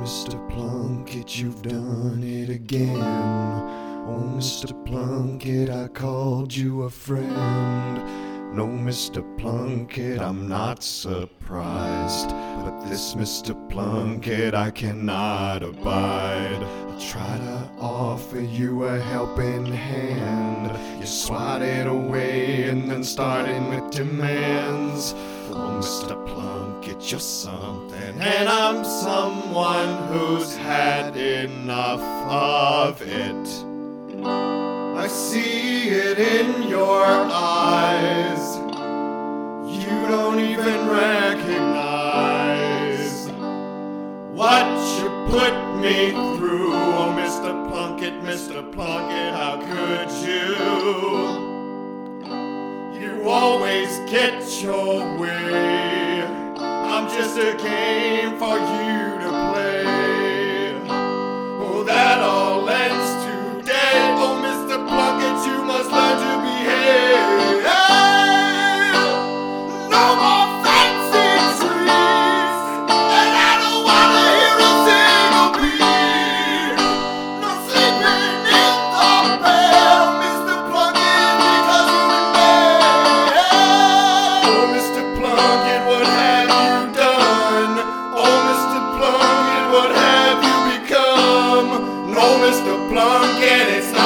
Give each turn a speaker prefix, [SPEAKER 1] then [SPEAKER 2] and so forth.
[SPEAKER 1] Mr. Plunkett, you've done it again. Oh, Mr. Plunkett, I called you a friend. No, Mr. Plunkett, I'm not surprised. But this Mr. Plunkett I cannot abide. I try to offer you a helping hand. You swatted away and then started with demands. Oh, Mr. Plunkett, you're something. And I'm someone who's had enough of it. I see it in your eyes. You don't even recognize what you put me through. Oh, Mr. Plunkett, Mr. Plunkett, how could you? You always get your way. I'm just a game for oyster plum, and it's